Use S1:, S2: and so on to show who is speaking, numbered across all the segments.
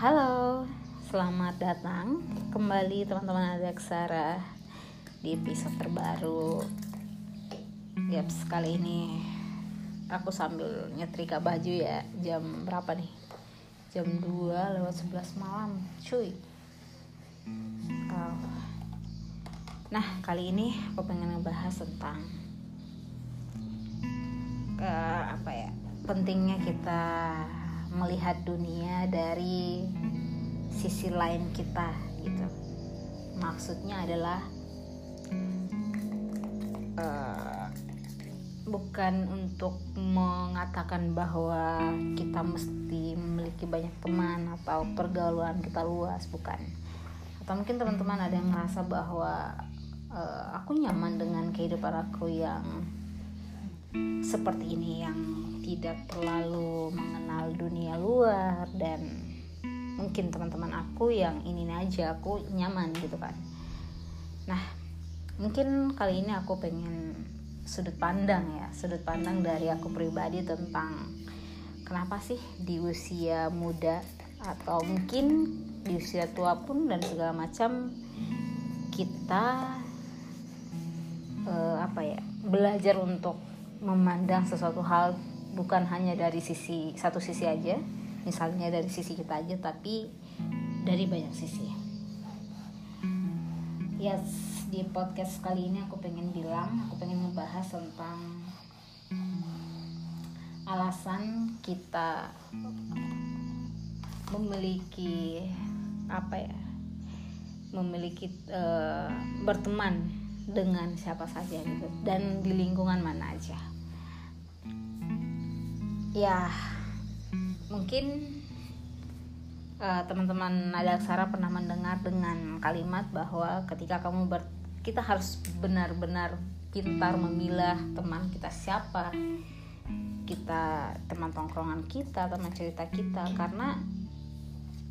S1: Halo, selamat datang kembali teman-teman Adaksara di episode terbaru. Yap, sekali ini aku sambil nyetrika baju ya. Jam berapa nih? Jam 2 lewat 11 malam, cuy. Oh. Nah, kali ini aku pengen ngebahas tentang ke apa ya? Pentingnya kita melihat dunia dari sisi lain kita gitu. Maksudnya adalah uh, bukan untuk mengatakan bahwa kita mesti memiliki banyak teman atau pergaulan kita luas bukan. Atau mungkin teman-teman ada yang merasa bahwa uh, aku nyaman dengan kehidupan aku yang seperti ini yang tidak terlalu mengenal dunia luar dan mungkin teman-teman aku yang ini aja aku nyaman gitu kan. Nah mungkin kali ini aku pengen sudut pandang ya sudut pandang dari aku pribadi tentang kenapa sih di usia muda atau mungkin di usia tua pun dan segala macam kita uh, apa ya belajar untuk memandang sesuatu hal bukan hanya dari sisi satu sisi aja misalnya dari sisi kita aja tapi dari banyak sisi. Yes, di podcast kali ini aku pengen bilang aku pengen ngebahas tentang alasan kita memiliki apa ya memiliki uh, berteman dengan siapa saja gitu dan di lingkungan mana aja ya mungkin uh, teman-teman nada aksara pernah mendengar dengan kalimat bahwa ketika kamu ber kita harus benar-benar pintar memilah teman kita siapa kita teman tongkrongan kita teman cerita kita. Karena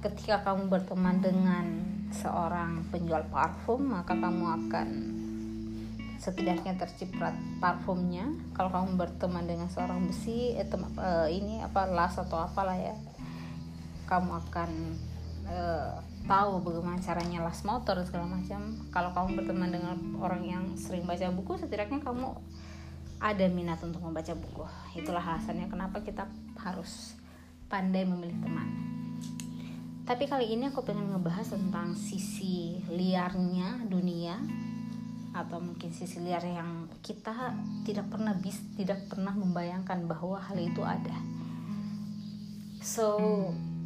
S1: ketika kamu berteman dengan seorang penjual parfum maka kamu akan setidaknya terciprat parfumnya. Kalau kamu berteman dengan seorang besi eh, tem, eh, ini apa las atau apalah ya kamu akan eh, tahu bagaimana caranya las motor segala macam. Kalau kamu berteman dengan orang yang sering baca buku setidaknya kamu ada minat untuk membaca buku. Itulah alasannya kenapa kita harus pandai memilih teman. Tapi kali ini aku pengen ngebahas tentang sisi liarnya dunia atau mungkin sisi liar yang kita tidak pernah bis tidak pernah membayangkan bahwa hal itu ada. So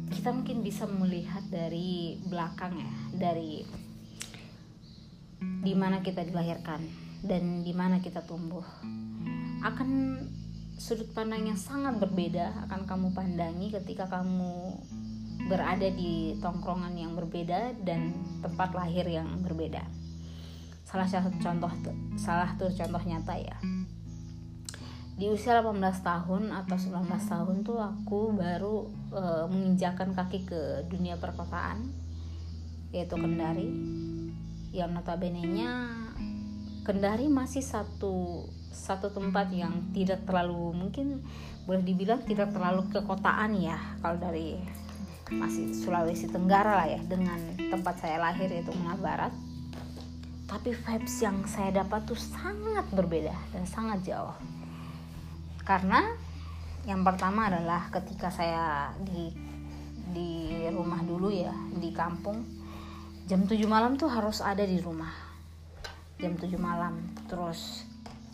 S1: kita mungkin bisa melihat dari belakang ya dari di mana kita dilahirkan dan di mana kita tumbuh. Akan sudut pandang yang sangat berbeda akan kamu pandangi ketika kamu berada di tongkrongan yang berbeda dan tempat lahir yang berbeda salah satu contoh salah satu contoh nyata ya. Di usia 18 tahun atau 19 tahun tuh aku baru e, menginjakan kaki ke dunia perkotaan yaitu Kendari. Yang notabene nya Kendari masih satu satu tempat yang tidak terlalu mungkin boleh dibilang tidak terlalu kekotaan ya kalau dari masih Sulawesi Tenggara lah ya dengan tempat saya lahir yaitu Menah Barat tapi vibes yang saya dapat tuh sangat berbeda dan sangat jauh. Karena yang pertama adalah ketika saya di di rumah dulu ya di kampung jam 7 malam tuh harus ada di rumah. Jam 7 malam. Terus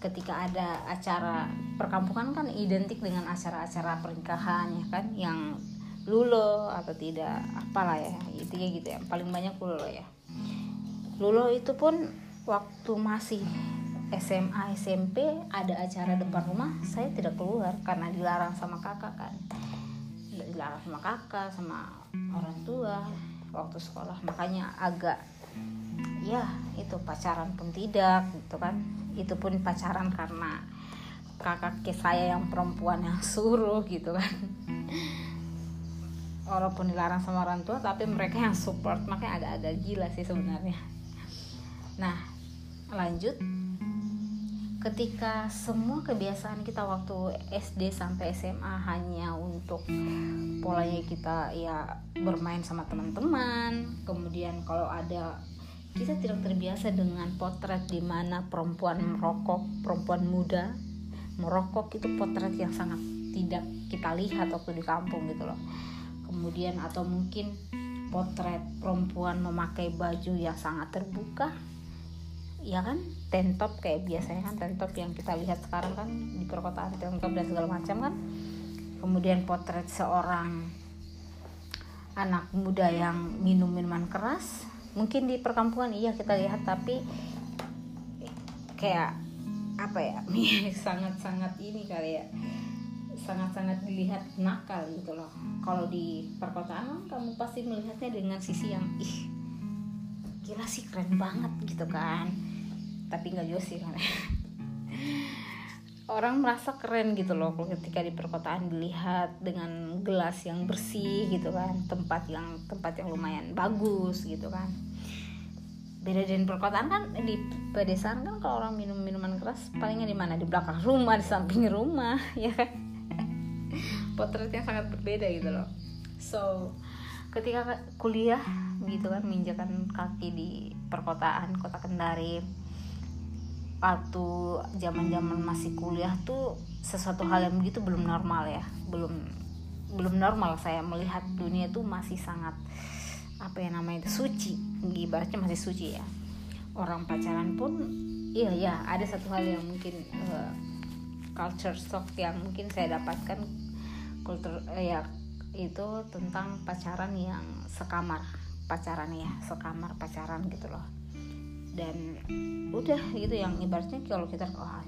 S1: ketika ada acara perkampungan kan identik dengan acara-acara pernikahan ya kan yang lulo atau tidak apalah ya itu ya gitu ya paling banyak lulo ya Lulu itu pun waktu masih SMA SMP ada acara depan rumah saya tidak keluar karena dilarang sama kakak kan. Dilarang sama kakak sama orang tua waktu sekolah. Makanya agak ya itu pacaran pun tidak gitu kan. Itu pun pacaran karena kakak saya yang perempuan yang suruh gitu kan. Walaupun dilarang sama orang tua tapi mereka yang support. Makanya agak-agak gila sih sebenarnya lanjut. ketika semua kebiasaan kita waktu SD sampai SMA hanya untuk polanya kita ya bermain sama teman-teman kemudian kalau ada kita tidak terbiasa dengan potret di mana perempuan merokok perempuan muda merokok itu potret yang sangat tidak kita lihat waktu di kampung gitu loh kemudian atau mungkin potret perempuan memakai baju yang sangat terbuka ya kan? Tentop kayak biasanya kan tentop yang kita lihat sekarang kan di perkotaan tentop dan segala macam kan. Kemudian potret seorang anak muda yang minum minuman keras mungkin di perkampungan iya kita lihat tapi kayak apa ya sangat-sangat ini kali ya. Sangat-sangat dilihat nakal gitu loh. Kalau di perkotaan kamu pasti melihatnya dengan sisi yang ih gila sih keren banget gitu kan tapi nggak juga sih kan orang merasa keren gitu loh ketika di perkotaan dilihat dengan gelas yang bersih gitu kan tempat yang tempat yang lumayan bagus gitu kan. Beda dengan perkotaan kan di pedesaan kan kalau orang minum minuman keras palingnya di mana? Di belakang rumah di samping rumah ya kan? Potret yang sangat berbeda gitu loh. So ketika kuliah gitu kan menginjakan kaki di perkotaan kota Kendari waktu zaman-zaman masih kuliah tuh sesuatu hal yang begitu belum normal ya. Belum belum normal saya melihat dunia tuh masih sangat apa ya namanya itu suci. Ibaratnya masih suci ya. Orang pacaran pun iya ya ada satu hal yang mungkin uh, culture shock yang mungkin saya dapatkan. Kultur uh, ya itu tentang pacaran yang sekamar. Pacaran ya sekamar pacaran gitu loh dan udah gitu yang ibaratnya kalau kita oh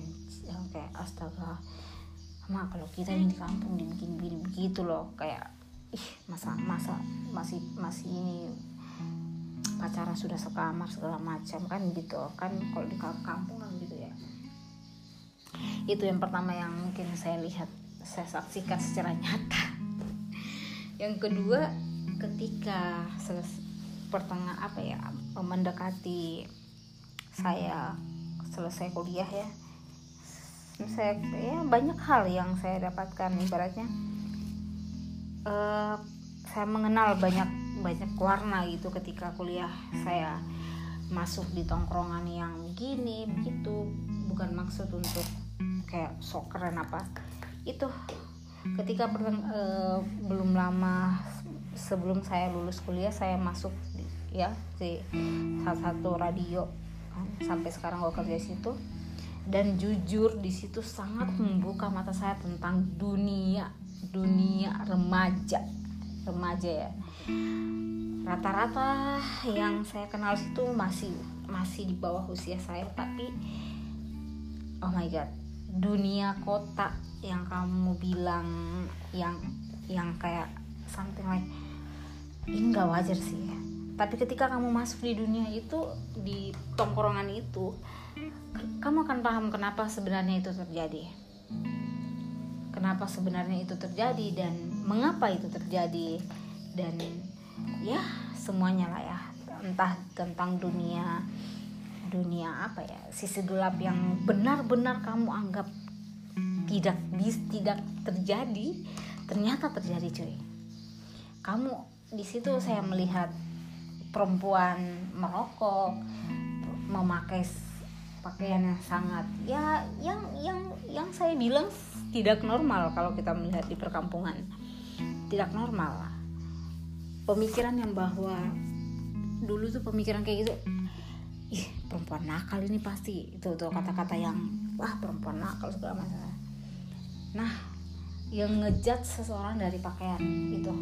S1: yang kayak astaga. Mak kalau kita ini di kampung dibikin begini begitu loh kayak ih masa masa masih masih ini pacaran sudah sekamar segala macam kan gitu. Kan kalau di kampung kan gitu ya. Itu yang pertama yang mungkin saya lihat saya saksikan secara nyata. Yang kedua ketika pertengah apa ya mendekati saya selesai kuliah ya. Saya ya banyak hal yang saya dapatkan ibaratnya. Uh, saya mengenal banyak banyak warna gitu ketika kuliah saya. Masuk di tongkrongan yang gini begitu. Bukan maksud untuk kayak sok keren apa. Itu ketika uh, belum lama sebelum saya lulus kuliah saya masuk ya di salah satu radio kan sampai sekarang gue kerja di situ. Dan jujur di situ sangat membuka mata saya tentang dunia dunia remaja. Remaja ya. Rata-rata yang saya kenal situ masih masih di bawah usia saya tapi oh my god dunia kota yang kamu bilang yang yang kayak something like ini nggak wajar sih. ya tapi ketika kamu masuk di dunia itu di tongkrongan itu kamu akan paham kenapa sebenarnya itu terjadi. Kenapa sebenarnya itu terjadi dan mengapa itu terjadi. Dan ya semuanya lah ya. Entah tentang dunia dunia apa ya sisi gelap yang benar-benar kamu anggap tidak bis tidak terjadi ternyata terjadi cuy. Kamu di situ saya melihat perempuan merokok memakai pakaian yang sangat ya yang yang yang saya bilang tidak normal kalau kita melihat di perkampungan. Tidak normal. Pemikiran yang bahwa dulu tuh pemikiran kayak gitu ih perempuan nakal ini pasti. Itu tuh kata-kata yang wah perempuan nakal segala macam. Nah yang ngejat seseorang dari pakaian itu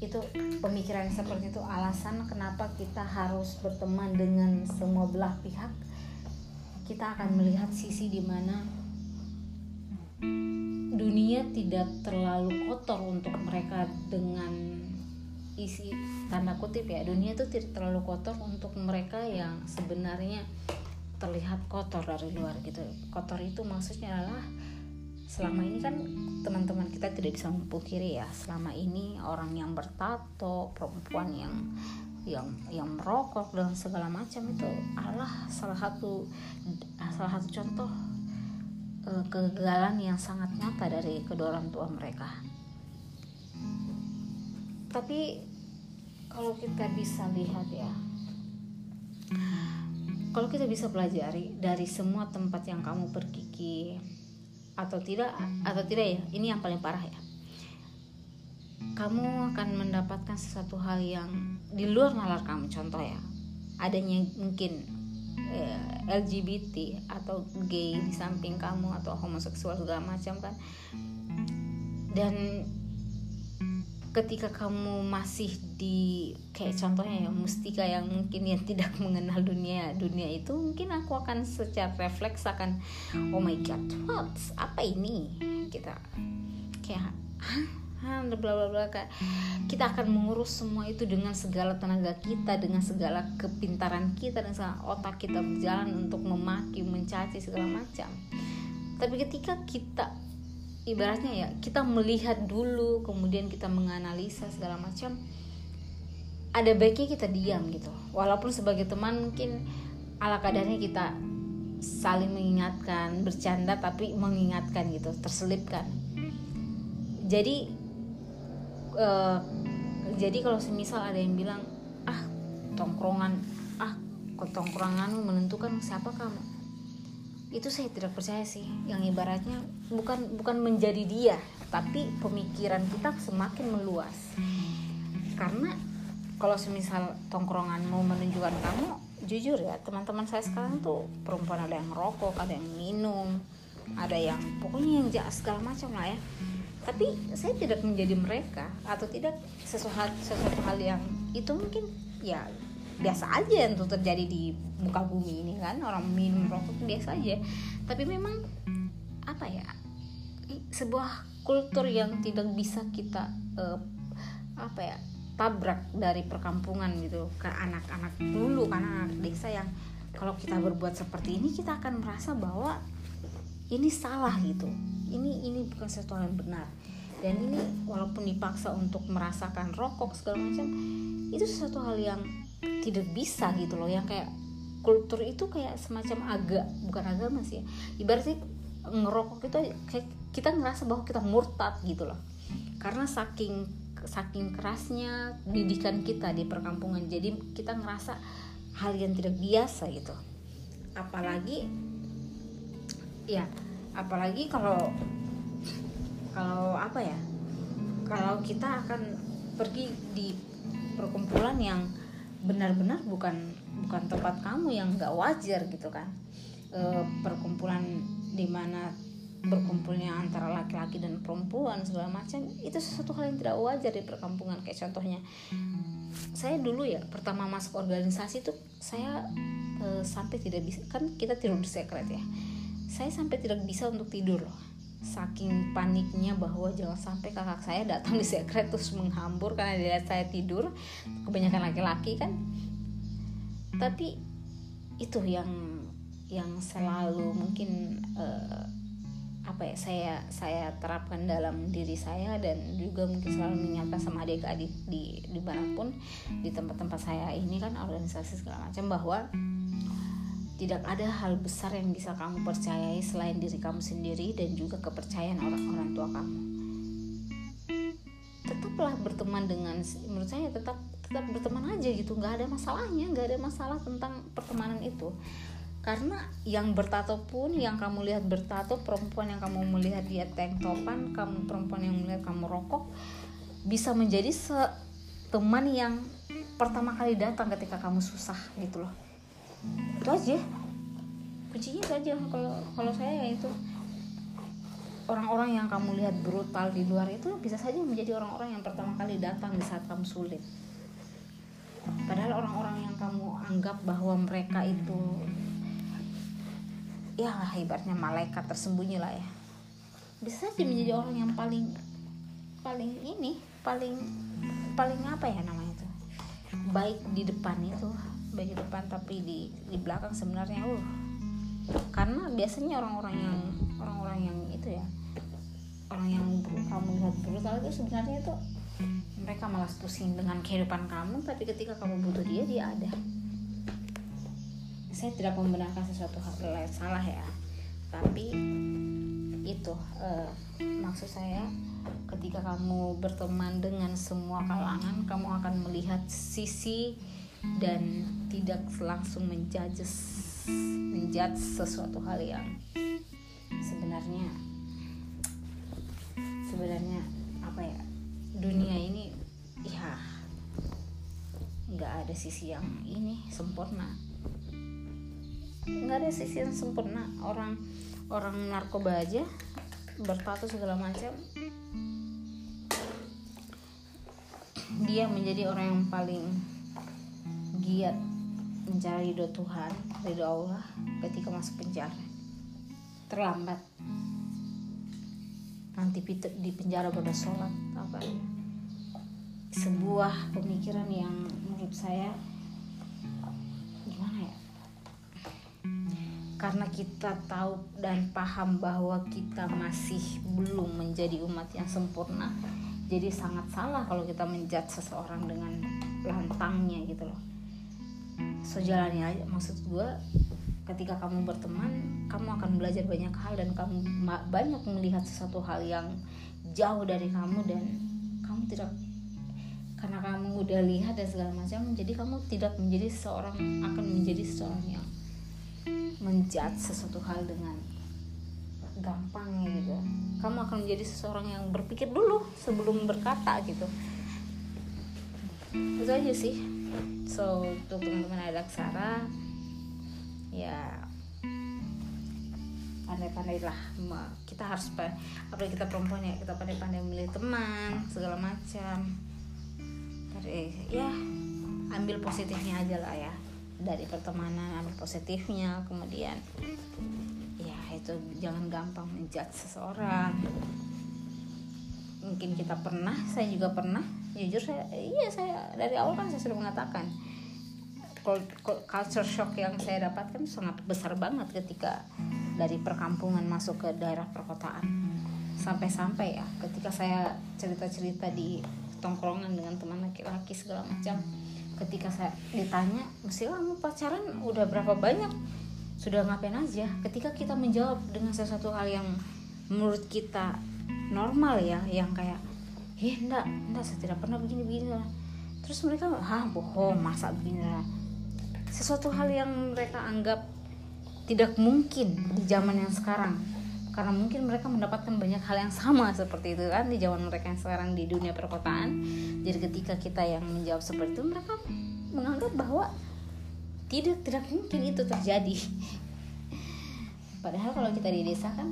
S1: itu pemikiran seperti itu alasan kenapa kita harus berteman dengan semua belah pihak. Kita akan melihat sisi di mana dunia tidak terlalu kotor untuk mereka dengan isi tanda kutip ya. Dunia itu tidak terlalu kotor untuk mereka yang sebenarnya terlihat kotor dari luar gitu. Kotor itu maksudnya adalah selama ini kan teman-teman kita tidak bisa memungkiri ya selama ini orang yang bertato perempuan yang yang yang merokok dan segala macam itu adalah salah satu salah satu contoh uh, kegagalan yang sangat nyata dari kedua orang tua mereka. Tapi kalau kita bisa lihat ya, kalau kita bisa pelajari dari semua tempat yang kamu pergi atau tidak atau tidak ya, ini yang paling parah ya. Kamu akan mendapatkan sesuatu hal yang di luar nalar kamu. Contoh ya adanya mungkin eh, LGBT atau gay di samping kamu atau homoseksual segala macam kan. Dan ketika kamu masih di kayak contohnya ya mustika yang mungkin yang tidak mengenal dunia dunia itu mungkin aku akan secara refleks akan oh my god what? Apa ini? Kita kayak bla bla bla kita akan mengurus semua itu dengan segala tenaga kita dengan segala kepintaran kita dan segala otak kita berjalan untuk memaki mencaci segala macam. Tapi ketika kita ibaratnya ya kita melihat dulu kemudian kita menganalisa segala macam ada baiknya kita diam gitu. Walaupun sebagai teman mungkin ala kadarnya kita saling mengingatkan bercanda tapi mengingatkan gitu terselipkan. Jadi uh, jadi kalau semisal ada yang bilang ah tongkrongan ah tongkronganmu menentukan siapa kamu itu saya tidak percaya sih. Yang ibaratnya bukan bukan menjadi dia tapi pemikiran kita semakin meluas. Karena kalau semisal tongkrongan mau menunjukkan kamu jujur ya teman-teman saya sekarang tuh perempuan ada yang merokok ada yang minum ada yang pokoknya yang jahat segala macam lah ya. Tapi saya tidak menjadi mereka atau tidak sesuatu sesuatu hal yang itu mungkin ya biasa aja untuk terjadi di muka bumi ini kan. Orang minum rokok biasa aja. Tapi memang apa ya sebuah kultur yang tidak bisa kita uh, apa ya tabrak dari perkampungan gitu ke anak-anak dulu. Karena anak desa yang kalau kita berbuat seperti ini kita akan merasa bahwa ini salah gitu. Ini ini bukan sesuatu yang benar. Dan ini walaupun dipaksa untuk merasakan rokok segala macam itu sesuatu hal yang tidak bisa gitu loh yang kayak kultur itu kayak semacam agak bukan agama sih ya. ibaratnya ngerokok itu kayak kita ngerasa bahwa kita murtad gitu loh karena saking saking kerasnya didikan kita di perkampungan jadi kita ngerasa hal yang tidak biasa gitu apalagi ya apalagi kalau kalau apa ya kalau kita akan pergi di perkumpulan yang benar-benar bukan bukan tempat kamu yang nggak wajar gitu kan. E, perkumpulan di mana berkumpulnya antara laki-laki dan perempuan segala macam itu sesuatu hal yang tidak wajar di perkampungan. Kayak contohnya saya dulu ya pertama masuk organisasi tuh saya e, sampai tidak bisa kan kita tidur di sekret ya. Saya sampai tidak bisa untuk tidur loh saking paniknya bahwa jangan sampai kakak saya datang di sekret terus menghambur karena dia saya tidur. Kebanyakan laki-laki kan. Tapi itu yang yang selalu mungkin uh, apa ya saya saya terapkan dalam diri saya dan juga mungkin selalu menyatakan sama adik-adik di di mana pun di tempat-tempat saya ini kan organisasi segala macam bahwa tidak ada hal besar yang bisa kamu percayai selain diri kamu sendiri dan juga kepercayaan orang-orang tua kamu. Tetaplah berteman dengan, menurut saya tetap tetap berteman aja gitu, nggak ada masalahnya, nggak ada masalah tentang pertemanan itu. Karena yang bertato pun, yang kamu lihat bertato, perempuan yang kamu melihat dia tank topan, kamu perempuan yang melihat kamu rokok, bisa menjadi se teman yang pertama kali datang ketika kamu susah gitu loh itu aja. Kuncinya itu aja. Kalau kalau saya ya itu orang-orang yang kamu lihat brutal di luar itu bisa saja menjadi orang-orang yang pertama kali datang di saat kamu sulit. Padahal orang-orang yang kamu anggap bahwa mereka itu ya lah ibaratnya malaikat tersembunyi lah ya. Bisa saja menjadi orang yang paling paling ini paling paling apa ya namanya itu? Baik di depan itu depan tapi di di belakang sebenarnya uh karena biasanya orang-orang yang orang-orang yang itu ya orang yang kamu lihat brutal itu sebenarnya itu mereka malas pusing dengan kehidupan kamu tapi ketika kamu butuh dia dia ada. Saya tidak membenarkan sesuatu hal yang salah ya. Tapi itu uh, maksud saya ketika kamu berteman dengan semua kalangan kamu akan melihat sisi dan tidak langsung menjudge menjudge sesuatu hal yang sebenarnya sebenarnya apa ya dunia ini ya nggak ada sisi yang ini sempurna. Nggak ada sisi yang sempurna. Orang orang narkoba aja bertato segala macam. Dia menjadi orang yang paling giat mencari ridho Tuhan ridho Allah ketika masuk penjara. Terlambat. Nanti di penjara pada sholat apa? Sebuah pemikiran yang menurut saya gimana ya? Karena kita tahu dan paham bahwa kita masih belum menjadi umat yang sempurna jadi sangat salah kalau kita menjat seseorang dengan lantangnya gitu loh so jalannya aja. Maksud gue ketika kamu berteman kamu akan belajar banyak hal dan kamu banyak melihat sesuatu hal yang jauh dari kamu dan kamu tidak karena kamu udah lihat dan segala macam jadi kamu tidak menjadi seorang akan menjadi seorang yang menjat sesuatu hal dengan gampang gitu. Kamu akan menjadi seseorang yang berpikir dulu sebelum berkata gitu. Itu aja sih so untuk teman-teman ada aksara ya pandai-pandai lah. Kita harus apa kita perempuan ya kita pandai-pandai memilih teman segala macam. Dari ya ambil positifnya aja lah ya. Dari pertemanan ambil positifnya kemudian ya itu jangan gampang menjudge seseorang. Mungkin kita pernah saya juga pernah jujur saya iya saya dari awal kan saya sudah mengatakan culture shock yang saya dapatkan sangat besar banget ketika dari perkampungan masuk ke daerah perkotaan. Sampai-sampai ya ketika saya cerita-cerita di tongkrongan dengan teman laki-laki segala macam ketika saya ditanya mesti kamu pacaran udah berapa banyak? Sudah ngapain aja? Ketika kita menjawab dengan sesuatu hal yang menurut kita normal ya yang kayak eh enggak enggak saya tidak pernah begini begini. Terus mereka ah bohong masa begini lah. Sesuatu hal yang mereka anggap tidak mungkin di zaman yang sekarang. Karena mungkin mereka mendapatkan banyak hal yang sama seperti itu kan di zaman mereka yang sekarang di dunia perkotaan. Jadi ketika kita yang menjawab seperti itu mereka menganggap bahwa tidak tidak mungkin itu terjadi. Padahal kalau kita di desa kan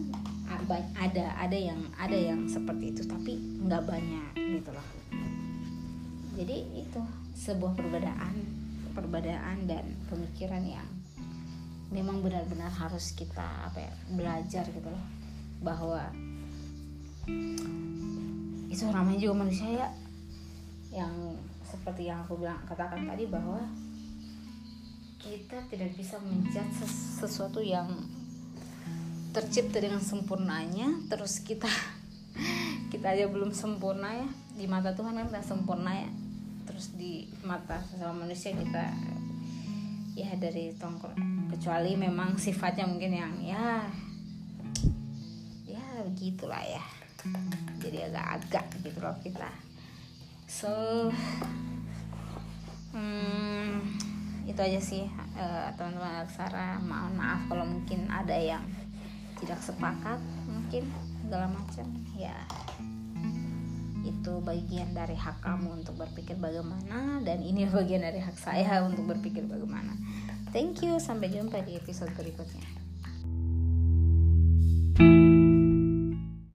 S1: ada ada yang ada yang seperti itu tapi nggak banyak gitu loh. Jadi itu sebuah perbedaan perbedaan dan pemikiran yang memang benar-benar harus kita apa ya belajar gitu loh. Bahwa itu namanya juga manusia ya yang seperti yang aku bilang katakan tadi bahwa kita tidak bisa menjudge sesuatu yang tercipta dengan sempurnanya terus kita kita aja belum sempurna ya. Di mata Tuhan kan tidak sempurna ya. Terus di mata sesama manusia kita ya dari tongkrong kecuali memang sifatnya mungkin yang ya ya begitulah ya. Jadi agak-agak gitu loh kita. So hmm, itu aja sih uh, teman-teman Aksara. Mohon maaf kalau mungkin ada yang tidak sepakat mungkin segala macam ya. Itu bagian dari hak kamu untuk berpikir bagaimana dan ini bagian dari hak saya untuk berpikir bagaimana. Thank you sampai jumpa di episode berikutnya